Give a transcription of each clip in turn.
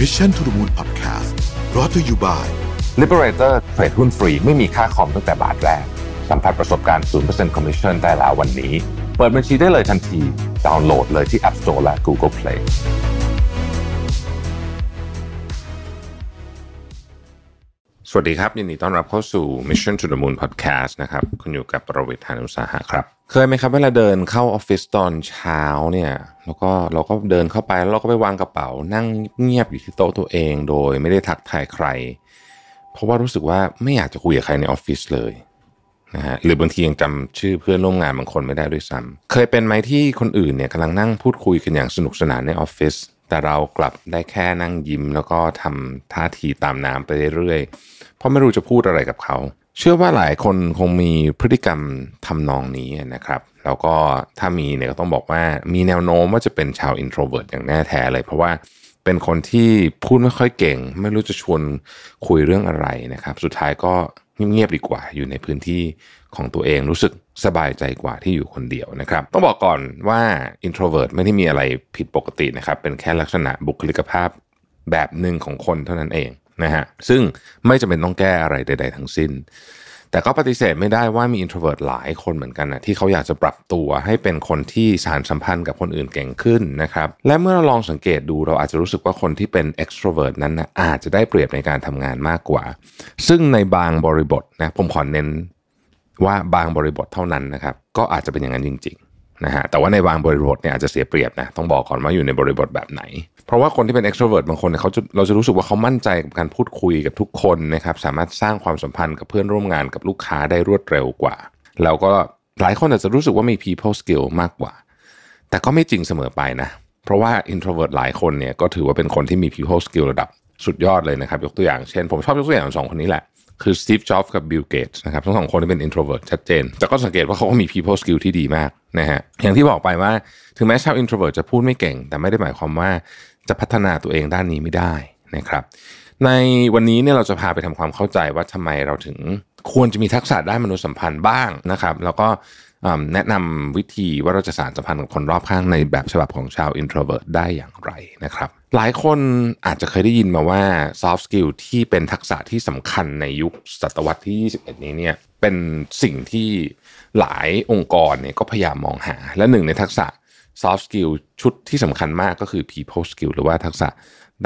Mission to the Moon Podcast brought to you by Liberator เทรดหุ้นฟรีไม่มีค่าคอมตั้งแต่บาทแรก สัมผัสประสบการณ์ 0% Commission ได้แล้ววันนี้ เปิดบัญชีได้เลยทันที ดาวน์โหลดเลยที่ App Store และ Google Play สวัสดีครับ ยินดีต้อนรับเข้าสู่ Mission to the Moon Podcast นะครับ คุณอยู่กับประวิทยานุสาหะครับ เคยไหมครับเวลาเดินเข้าออฟฟิศตอนเช้าเนี่ยแล้วก็เราก็เดินเข้าไปแล้วเราก็ไปวางกระเป๋า นั่งเงียบอยู่ที่โต๊ะตัวเอง โดยไม่ได้ทักทายใคร เพราะว่ารู้สึกว่าไม่อยากจะคุยกับใครในออฟฟิศเลยนะฮะหรือบางทียังจำชื่อเพื่อนร่วมงานบางคนไม่ได้ด้วยซ้ำเคยเป็นไหมที่คนอื่นเนี่ยกำลังนั่งพูดคุยกันอย่างสนุกสนานในออฟฟิศ แต่เรากลับได้แค่นั่งยิ้ม แล้วก็ทำท่าทีตามน้ำไปเรื่อยๆ เพราะไม่รู้จะพูดอะไรกับเขา เชื่อว่าหลายคนคงมีพฤติกรรมทำนองนี้นะครับ แล้วก็ถ้ามีเนี่ยก็ต้องบอกว่ามีแนวโน้มว่าจะเป็นชาว introvert อย่างแน่แท้เลย เพราะว่าเป็นคนที่พูดไม่ค่อยเก่ง ไม่รู้จะชวนคุยเรื่องอะไรนะครับ สุดท้ายก็ เงียบๆดีกว่า อยู่ในพื้นที่ของตัวเองรู้สึกสบายใจกว่าที่อยู่คนเดียวนะครับ ต้องบอกก่อนว่า introvert ไม่ได้มีอะไรผิดปกตินะครับ เป็นแค่ลักษณะบุคลิกภาพแบบหนึ่งของคนเท่านั้นเองนะฮะซึ่งไม่จำเป็นต้องแก้อะไรใด ๆ ทั้งสิ้น แต่ก็ปฏิเสธไม่ได้ว่ามี introvert หลายคนเหมือนกันนะที่เขาอยากจะปรับตัวให้เป็นคนที่สารสัมพันธ์กับคนอื่นเก่งขึ้นนะครับและเมื่อเราลองสังเกตดูเราอาจจะรู้สึกว่าคนที่เป็น extrovert นั้นนะอาจจะได้เปรียบในการทำงานมากกว่า ซึ่งในบางบริบทนะผมขอเน้นว่าบางบริบทเท่านั้นนะครับก็อาจจะเป็นอย่างนั้นจริงๆนะฮะแต่ว่าในบางบริบทเนี่ยอาจจะเสียเปรียบนะต้องบอกก่อนว่าอยู่ในบริบทแบบไหน เพราะว่าคนที่เป็น extrovert บางคนเนี่ยเขาจะเราจะรู้สึกว่าเขามั่นใจกับการพูดคุยกับทุกคนนะครับ สามารถสร้างความสัมพันธ์กับเพื่อนร่วมงานกับลูกค้าได้รวดเร็วกว่า แล้วก็หลายคนอาจจะรู้สึกว่ามี people skill มากกว่า แต่ก็ไม่จริงเสมอไปนะ เพราะว่า introvert หลายคนเนี่ยก็ถือว่าเป็นคนที่มี people skill ระดับสุดยอดเลยนะครับ ยกตัวอย่างเช่น ผมชอบยกตัวอย่างสองคนนี้แหละ คือ Steve Jobs กับ Bill Gates นะครับทั้งสองคนที่เป็น introvert ชัดเจน แต่ก็สังเกตว่าเขาก็มี people skill ที่ดีมากนะฮะอย่างที่บอกไปว่าถึงแม้ชาว introvert จะพูดไม่เก่ง แต่ไม่ได้หมายความว่าจะพัฒนาตัวเองด้านนี้ไม่ได้นะครับ ในวันนี้เนี่ยเราจะพาไปทำความเข้าใจว่าทำไมเราถึงควรจะมีทักษะด้านมนุษยสัมพันธ์บ้างนะครับ แล้วก็แนะนำวิธีว่าเราจะสารสัมพันธ์กับคนรอบข้างในแบบฉบับของชาว introvert ได้อย่างไรนะครับ หลายคนอาจจะเคยได้ยินมาว่า soft skill ที่เป็นทักษะที่สำคัญในยุคศตวรรษที่ 21 นี้เนี่ยเป็นสิ่งที่หลายองค์กรเนี่ยก็พยายามมองหา และหนึ่งในทักษะ soft skill ชุดที่สำคัญมากก็คือ people skill หรือว่าทักษะ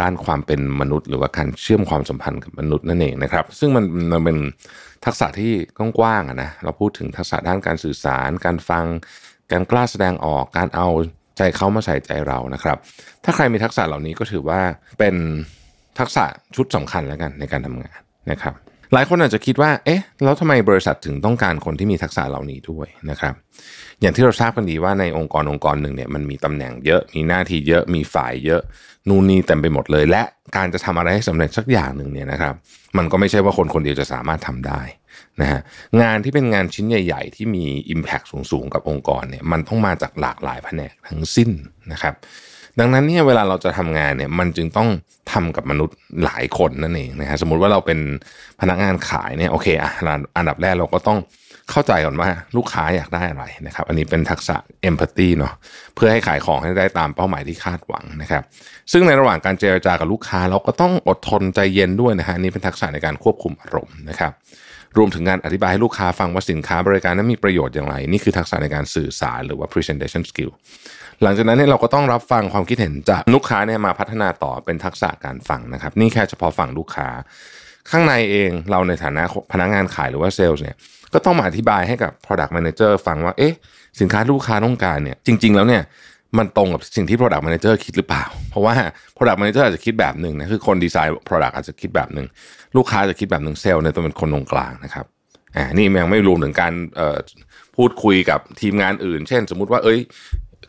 ด้านความเป็นมนุษย์ หรือว่าการเชื่อมความสัมพันธ์กับมนุษย์นั่นเองนะครับ ซึ่งมันมันเป็นทักษะที่กว้างๆนะเราพูดถึงทักษะด้านการสื่อสาร การฟัง การกล้าแสดงออกการเอา ใจเขามาใส่ใจเรานะครับ ถ้าใครมีทักษะเหล่านี้ก็ถือว่าเป็นทักษะชุดสำคัญแล้วกันในการทำงานนะครับ หลายคนอาจจะคิดว่า เอ๊ะ แล้วทำไมบริษัทถึงต้องการคนที่มีทักษะเหล่านี้ด้วยนะครับ อย่างที่เราทราบกันดีว่าในองค์กรองค์กรหนึ่งเนี่ยมันมีตำแหน่งเยอะ มีหน้าที่เยอะ มีฝ่ายเยอะ นู่นนี่เต็มไปหมดเลย และการจะทำอะไรให้สำเร็จสักอย่างหนึ่งเนี่ยนะครับ มันก็ไม่ใช่ว่าคนคนเดียวจะสามารถทำได้ นะฮะงานที่เป็นงานชิ้นใหญ่ ๆ ที่มี Impact สูงๆ กับองค์กรเนี่ยมันต้องมาจากหลากหลายแผนกทั้งสิ้นนะครับดังนั้นเนี่ยเวลาเราจะทำงานเนี่ยมันจึงต้องทำกับมนุษย์หลายคนนั่นเองนะฮะสมมุติว่าเราเป็นพนักงานขายเนี่ยโอเคอะอันดับแรกเราก็ต้องเข้าใจก่อนว่าลูกค้าอยากได้อะไรนะครับอันนี้เป็นทักษะ empathy เนาะเพื่อให้ขายของให้ได้ตามเป้าหมายที่คาดหวังนะครับซึ่งในระหว่างการเจรจากับลูกค้า เราก็ต้องอดทนใจเย็นด้วยนะฮะนี่เป็นทักษะในการควบคุมอารมณ์นะครับ รวมถึงการอธิบายให้ลูกค้าฟังว่าสินค้าบริการนั้นมีประโยชน์อย่างไร นี่คือทักษะในการสื่อสารหรือว่า presentation skill หลังจากนั้นเนี่ยเราก็ต้องรับฟังความคิดเห็นจากลูกค้าเนี่ยมาพัฒนาต่อเป็นทักษะการฟังนะครับ นี่แค่เฉพาะฝั่งลูกค้า ข้างในเองเราในฐานะพนักงานขายหรือว่าเซลล์เนี่ยก็ต้องมาอธิบายให้กับ product manager ฟังว่าเอ๊ะสินค้าลูกค้าต้องการเนี่ยจริง ๆ แล้วเนี่ย มันตรงกับสิ่งที่ product manager คิดหรือเปล่า เพราะว่า product manager อาจจะคิดแบบหนึ่งนะคือคนดีไซน์ product อาจจะคิดแบบหนึ่งลูกค้าจะคิดแบบหนึ่งเซลล์เนี่ยต้องเป็นคนตรงกลางนะครับอ่านี่ยังไม่รวมถึงการพูดคุยกับทีมงานอื่น เช่น สมมุติว่าเอ้ย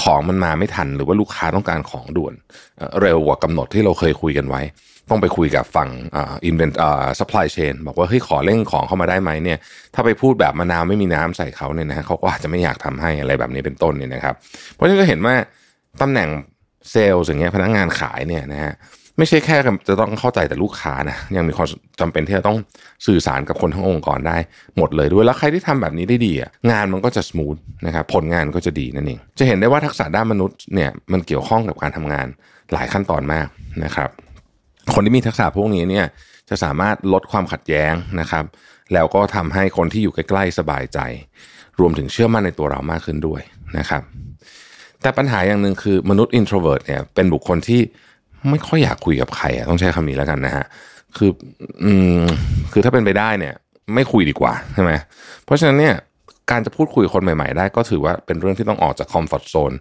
ของมันมาไม่ทัน หรือว่าลูกค้าต้องการของด่วนเร็วกว่ากำหนดที่เราเคยคุยกันไว้ ต้องไปคุยกับฝั่ง inven อ่า supply chain บอกว่าเฮ้ยขอเร่งของเข้ามาได้ไหมเนี่ย ถ้าไปพูดแบบมะนาวไม่มีน้ำใส่เขาเนี่ยนะเขาก็อาจจะไม่อยากทำให้อะไรแบบนี้เป็นต้นเนี่ยนะครับ เพราะฉะนั้นก็เห็นว่าตำแหน่งเซลล์อย่างเงี้ยพนักงานขายเนี่ยนะฮะ ไม่ใช่แค่จะต้องเข้าใจแต่ลูกค้านะยังมีความจำเป็นที่จะต้องสื่อสารกับคนทั้งองค์กรได้หมดเลยด้วยแล้วใครที่ทำแบบนี้ได้ดีอะงานมันก็จะส o t h นะครับผลงานก็จะดีนั่นเองจะเห็นได้ว่าทักษะด้านมนุษย์เนี่ยมันเกี่ยวข้องกับการทำงานหลายขั้นตอนมากนะครับ คนที่มีทักษะพวกนี้เนี่ยจะสามารถลดความขัดแย้งนะครับ แล้วก็ทำให้คนที่อยู่ใกล้ๆสบายใจ รวมถึงเชื่อมั่นในตัวเรามากขึ้นด้วยนะครับ แต่ปัญหาอย่างหนึ่งคือมนุษย์ introvert เนี่ยเป็นบุคคลที่ ไม่ค่อยอยากคุยกับใครต้องใช้คำนี้แล้วกันนะฮะคืออืมคือถ้าเป็นไปได้เนี่ย ไม่คุยดีกว่าใช่ไหมเพราะฉะนั้นเนี่ยการจะพูดคุยคนใหม่ๆ ได้ก็ถือว่าเป็นเรื่องที่ต้องออกจากคอมฟอร์ทโซน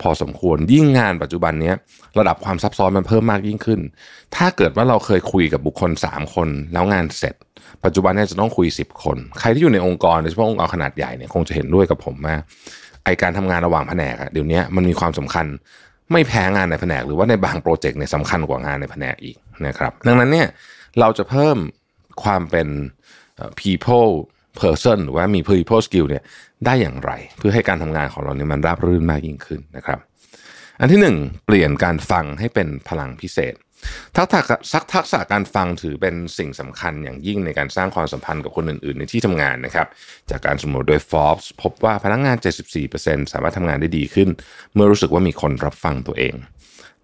พอสมควรยิ่งงานปัจจุบันนี้ระดับความซับซ้อนมันเพิ่มมากยิ่งขึ้น ถ้าเกิดว่าเราเคยคุยกับบุคคล 3 คน แล้วงานเสร็จ ปัจจุบันนี้จะต้องคุย 10 คน ใครที่อยู่ในองค์กรโดยเฉพาะองค์กรขนาดใหญ่เนี่ยคงจะเห็นด้วยกับผมว่าไอการทำงานระหว่างแผนกอะเดี๋ยวนี้มันมีความสำคัญ ไม่แพ้งานในแผนก หรือว่าในบางโปรเจกต์เนี่ยสำคัญกว่างานในแผนกอีกนะครับ ดังนั้นเนี่ยเราจะเพิ่มความเป็น people person หรือว่ามี people skill เนี่ยได้อย่างไร เพื่อให้การทำงานของเราเนี่ยมันราบรื่นมากยิ่งขึ้นนะครับ อันที่หนึ่งเปลี่ยนการฟังให้เป็นพลังพิเศษ ทักษะซักทักษะการฟังถือเป็นสิ่งสำคัญอย่างยิ่งในการสร้างความสัมพันธ์กับคนอื่น ๆ ในที่ทำงานนะครับ จากการสำรวจโดย Forbes พบว่าพนักงงาน 74%สามารถทำงานได้ดีขึ้น เมื่อรู้สึกว่ามีคนรับฟังตัวเอง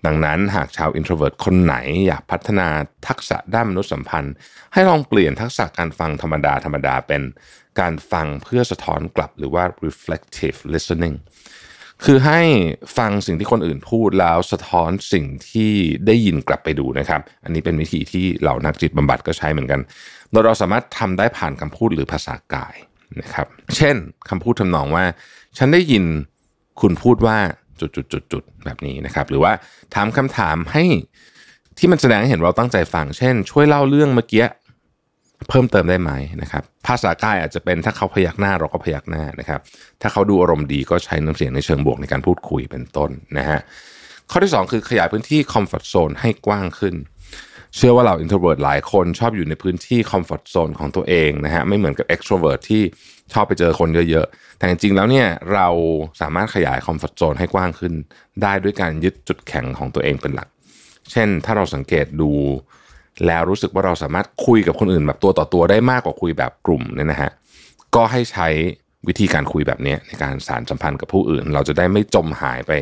ดังนั้นหากชาว introvert คนไหนอยากพัฒนาทักษะด้านมนุษยสัมพันธ์ ให้ลองเปลี่ยนทักษะการฟังธรรมดาธรรมดาเป็นการฟังเพื่อสะท้อนกลับหรือว่า reflective listening คือให้ฟังสิ่งที่คนอื่นพูดแล้วสะท้อนสิ่งที่ได้ยินกลับไปดูนะครับ อันนี้เป็นวิธีที่เหล่านักจิตบำบัดก็ใช้เหมือนกันโดยเราสามารถทำได้ผ่านคำพูดหรือภาษากายนะครับ เช่นคำพูดทำนองว่า ฉันได้ยินคุณพูดว่าจุดๆๆแบบนี้นะครับ หรือว่าถามคำถามให้ที่มันแสดงให้เห็นเราตั้งใจฟัง เช่น ช่วยเล่าเรื่องเมื่อกี้ เพิ่มเติมได้ไหมนะครับภาษากายอาจจะเป็นถ้าเขาพยักหน้าเราก็พยักหน้านะครับ ถ้าเขาดูอารมณ์ดีก็ใช้น้ำเสียงในเชิงบวกในการพูดคุยเป็นต้นนะฮะข้อที่ 2 คือขยายพื้นที่คอมฟอร์ทโซนให้กว้างขึ้น เชื่อว่าเรา introvert หลายคนชอบอยู่ในพื้นที่คอมฟอร์ทโซนของตัวเองนะฮะไม่เหมือนกับ extrovert ที่ชอบไปเจอคนเยอะๆ แต่จริงๆแล้วเนี่ยเราสามารถขยายคอมฟอร์ทโซนให้กว้างขึ้น ได้ด้วยการยึดจุดแข็งของตัวเองเป็นหลัก เช่นถ้าเราสังเกตดู แล้วรู้สึกว่าเราสามารถคุยกับคนอื่นแบบตัวต่อตัวได้มากกว่าคุยแบบกลุ่มเนี่ยนะฮะก็ให้ใช้วิธีการคุยแบบนี้ในการสารสัมพันธ์กับผู้อื่น เราจะได้ไม่จมหายไป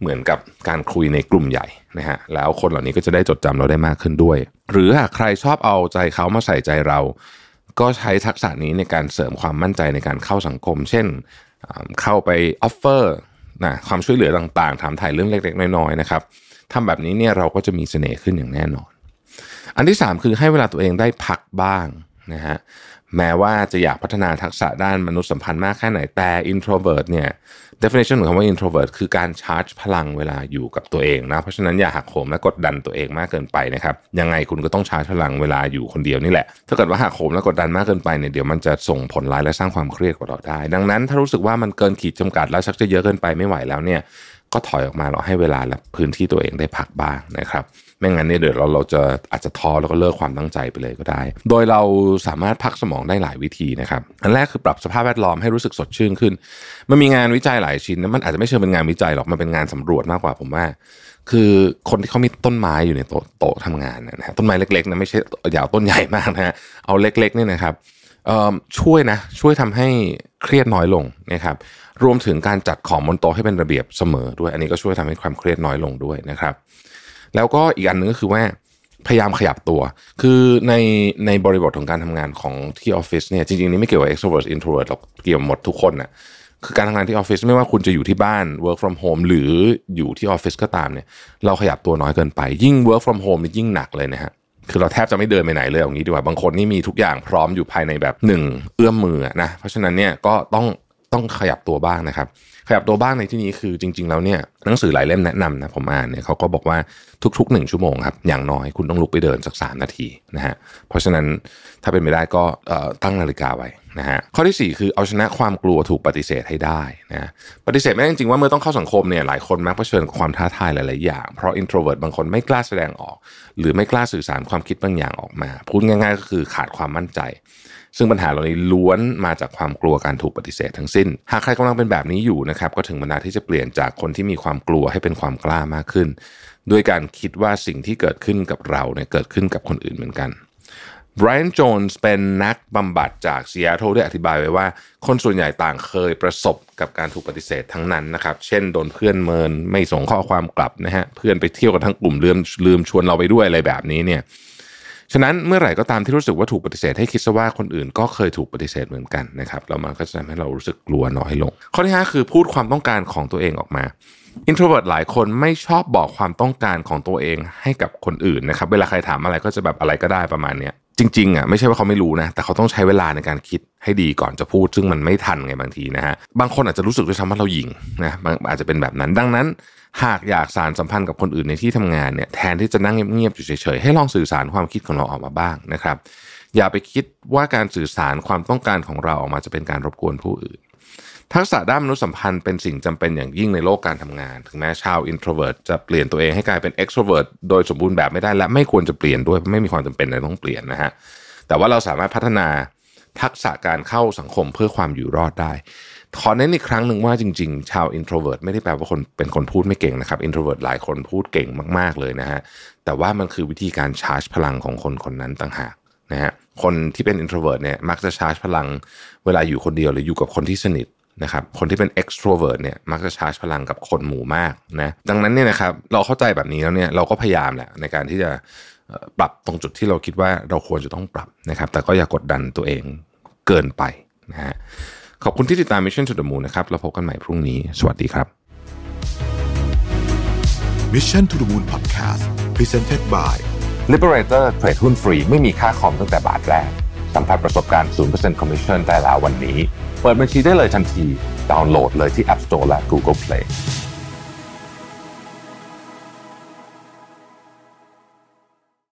เหมือนกับการคุยในกลุ่มใหญ่นะฮะแล้วคนเหล่านี้ก็จะได้จดจำเราได้มากขึ้นด้วย หรือหากใครชอบเอาใจเขามาใส่ใจเรา ก็ใช้ทักษะนี้ในการเสริมความมั่นใจในการเข้าสังคม เช่นเข้าไปออฟเฟอร์นะความช่วยเหลือต่างๆ ถามถ่ายเรื่องเล็กๆ น้อยๆนะครับทำแบบนี้เนี่ยเราก็จะมีเสน่ห์ขึ้นอย่างแน่นอน อันที่ 3 คือให้เวลาตัวเองได้พักบ้างนะฮะแม้ว่าจะอยากพัฒนาทักษะด้านมนุษยสัมพันธ์มากแค่ไหนแต่ introvert เนี่ย definition ของคำว่า introvert คือการชาร์จพลังเวลาอยู่กับตัวเองนะเพราะฉะนั้นอย่าหักโหมและกดดันตัวเองมากเกินไปนะครับยังไงคุณก็ต้องชาร์จพลังเวลาอยู่คนเดียวนี่แหละ ถ้าเกิดว่าหักโหมและกดดันมากเกินไปเนี่ยเดี๋ยวมันจะส่งผลร้ายและสร้างความเครียดกับเราได้ ดังนั้นถ้ารู้สึกว่ามันเกินขีดจำกัดแล้วชักจะเยอะเกินไปไม่ไหวแล้วเนี่ย ก็ถอยออกมาเราให้เวลาและพื้นที่ตัวเองได้พักบ้างนะครับไม่งั้นเนี่ยเดี๋ยวเราเราจะอาจจะท้อแล้วก็เลิกความตั้งใจไปเลยก็ได้ โดยเราสามารถพักสมองได้หลายวิธีนะครับ อันแรกคือปรับสภาพแวดล้อมให้รู้สึกสดชื่นขึ้น มันมีงานวิจัยหลายชิ้นนะมันอาจจะไม่เชิงเป็นงานวิจัยหรอกมันเป็นงานสำรวจมากกว่าผมว่า คือคนที่เขามีต้นไม้อยู่ในโต๊ะโต๊ะทำงานนะฮะต้นไม้เล็กๆนะไม่ใช่ยาวต้นใหญ่มากนะฮะเอาเล็กๆเนี่ยนะครับช่วยนะช่วยทำให้ เครียดน้อยลงนะครับรวมถึงการจัดของบนโต๊ะให้เป็นระเบียบเสมอด้วย อันนี้ก็ช่วยทำให้ความเครียดน้อยลงด้วยนะครับ แล้วก็อีกอันนึงก็คือว่าพยายามขยับตัว คือในในบริบทของการทำงานของที่ออฟฟิศเนี่ยจริงๆนี่ไม่เกี่ยวกับ extrovert introvert หรอกเกี่ยวหมดทุกคนนะ่ะคือการทำงานที่ออฟฟิศไม่ว่าคุณจะอยู่ที่บ้าน work from home หรืออยู่ที่ออฟฟิศก็ตามเนี่ยเราขยับตัวน้อยเกินไป ยิ่ง work from home นี่ยิ่งหนักเลยนะฮะ คือเราแทบจะไม่เดินไปไหนเลยอย่างนี้ดีกว่าบางคนนี่มีทุกอย่างพร้อมอยู่ภายในแบบหนึ่งเอื้อมมือนะเพราะฉะนั้นเนี่ยก็ต้องต้องขยับตัวบ้างนะครับ ขยับตัวบ้างในที่นี้คือจริง ๆ แล้วเนี่ยหนังสือหลายเล่มแนะนำนะผมอ่านเนี่ยเขาก็บอกว่าทุกๆหนึ่งชั่วโมงครับอย่างน้อยคุณต้องลุกไปเดินสักสามนาทีนะฮะเพราะฉะนั้นถ้าเป็นไปได้ก็ตั้งนาฬิกาไว้ นะฮะข้อที่ 4 คือเอาชนะความกลัวถูกปฏิเสธให้ได้นะปฏิเสธไม่ได้จริงๆว่าเมื่อต้องเข้าสังคมเนี่ยหลายคนมักเผชิญกับความท้าทายหลายๆอย่าง เพราะ introvert บางคนไม่กล้าแสดงออก หรือไม่กล้าสื่อสารความคิดบางอย่างออกมา พูดง่ายๆ ก็คือขาดความมั่นใจ ซึ่งปัญหาเหล่านี้ล้วนมาจากความกลัวการถูกปฏิเสธทั้งสิ้น หากใครกำลังเป็นแบบนี้อยู่นะครับก็ถึงเวลาที่จะเปลี่ยนจากคนที่มีความกลัวให้เป็นความกล้ามากขึ้น ด้วยการคิดว่าสิ่งที่เกิดขึ้นกับเราเนี่ยเกิดขึ้นกับคนอื่นเหมือนกัน ไบรอันโจนส์เป็นนักบำบัดจากซีแอตเทิลได้อธิบายไว้ว่า คนส่วนใหญ่ต่างเคยประสบกับการถูกปฏิเสธทั้งนั้นนะครับ เช่นโดนเพื่อนเมินไม่ส่งข้อความกลับนะฮะเพื่อนไปเที่ยวกันทั้งกลุ่มลืมลืมชวนเราไปด้วยอะไรแบบนี้เนี่ยฉะนั้นเมื่อไหร่ก็ตามที่รู้สึกว่าถูกปฏิเสธให้คิดซะว่าคนอื่นก็เคยถูกปฏิเสธเหมือนกันนะครับแล้วมันก็จะทำให้เรารู้สึกกลัวน้อยลง ข้อที่ 5 คือพูดความต้องการของตัวเองออกมา introvert หลายคนไม่ชอบบอกความต้องการของตัวเองให้กับคนอื่นนะครับ เวลาใครถามอะไรก็จะแบบอะไรก็ได้ประมาณเนี้ย จริงๆอะไม่ใช่ว่าเขาไม่รู้นะแต่เขาต้องใช้เวลาในการคิดให้ดีก่อนจะพูด ซึ่งมันไม่ทันไงบางทีนะฮะบางคนอาจจะรู้สึกด้วยซ้ำว่าเราหยิงนะอาจจะเป็นแบบนั้น ดังนั้น หากอยากสารสัมพันธ์กับคนอื่นในที่ทำงานเนี่ยแทนที่จะนั่งเงียบๆอยู่เฉยๆให้ลองสื่อสารความคิดของเราออกมาบ้างนะครับ อย่าไปคิดว่าการสื่อสารความต้องการของเราออกมาจะเป็นการรบกวนผู้อื่น ทักษะด้านมนุษยสัมพันธ์เป็นสิ่งจำเป็นอย่างยิ่งในโลกการทำงาน ถึงแม้ชาว introvert จะเปลี่ยนตัวเองให้กลายเป็น extrovert โดยสมบูรณ์แบบไม่ได้และไม่ควรจะเปลี่ยนด้วยไม่มีความจำเป็นอะไรต้องเปลี่ยนนะฮะแต่ว่าเราสามารถพัฒนาทักษะการเข้าสังคมเพื่อความอยู่รอดได้ขอเน้นอีกครั้งหนึ่งว่าจริงๆ ชาว introvert ไม่ได้แปลว่าคนเป็นคนพูดไม่เก่งนะครับ introvert หลายคนพูดเก่งมากๆเลยนะฮะแต่ว่ามันคือวิธีการชาร์จพลังของคนคนนั้นต่างหากนะฮะคนที่เป็น introvert เนี่ยมักจะชาร์จพลังเวลาอยู่คนเดียวหรืออยู่กับคนที่สนิท นะครับคนที่เป็น extrovert เนี่ยมักจะชาร์จพลังกับคนหมู่มากนะดังนั้นเนี่ยนะครับเราเข้าใจแบบนี้แล้วเนี่ยเราก็พยายามแหละในการที่จะปรับตรงจุดที่เราคิดว่าเราควรจะต้องปรับนะครับ แต่ก็อย่ากดดันตัวเองเกินไปนะฮะขอบคุณที่ติดตาม Mission to the Moon นะครับเราพบกันใหม่พรุ่งนี้ สวัสดีครับ Mission to the Moon Podcast Presented by Liberator เทรดหุ้นฟรีไม่มีค่าคอมตั้งแต่บาทแรก สัมผัสประสบการณ์ 0% Commission ได้แล้ววันนี้ เปิดบัญชีได้เลยทันที ดาวน์โหลดเลยที่ App Store และ Google Play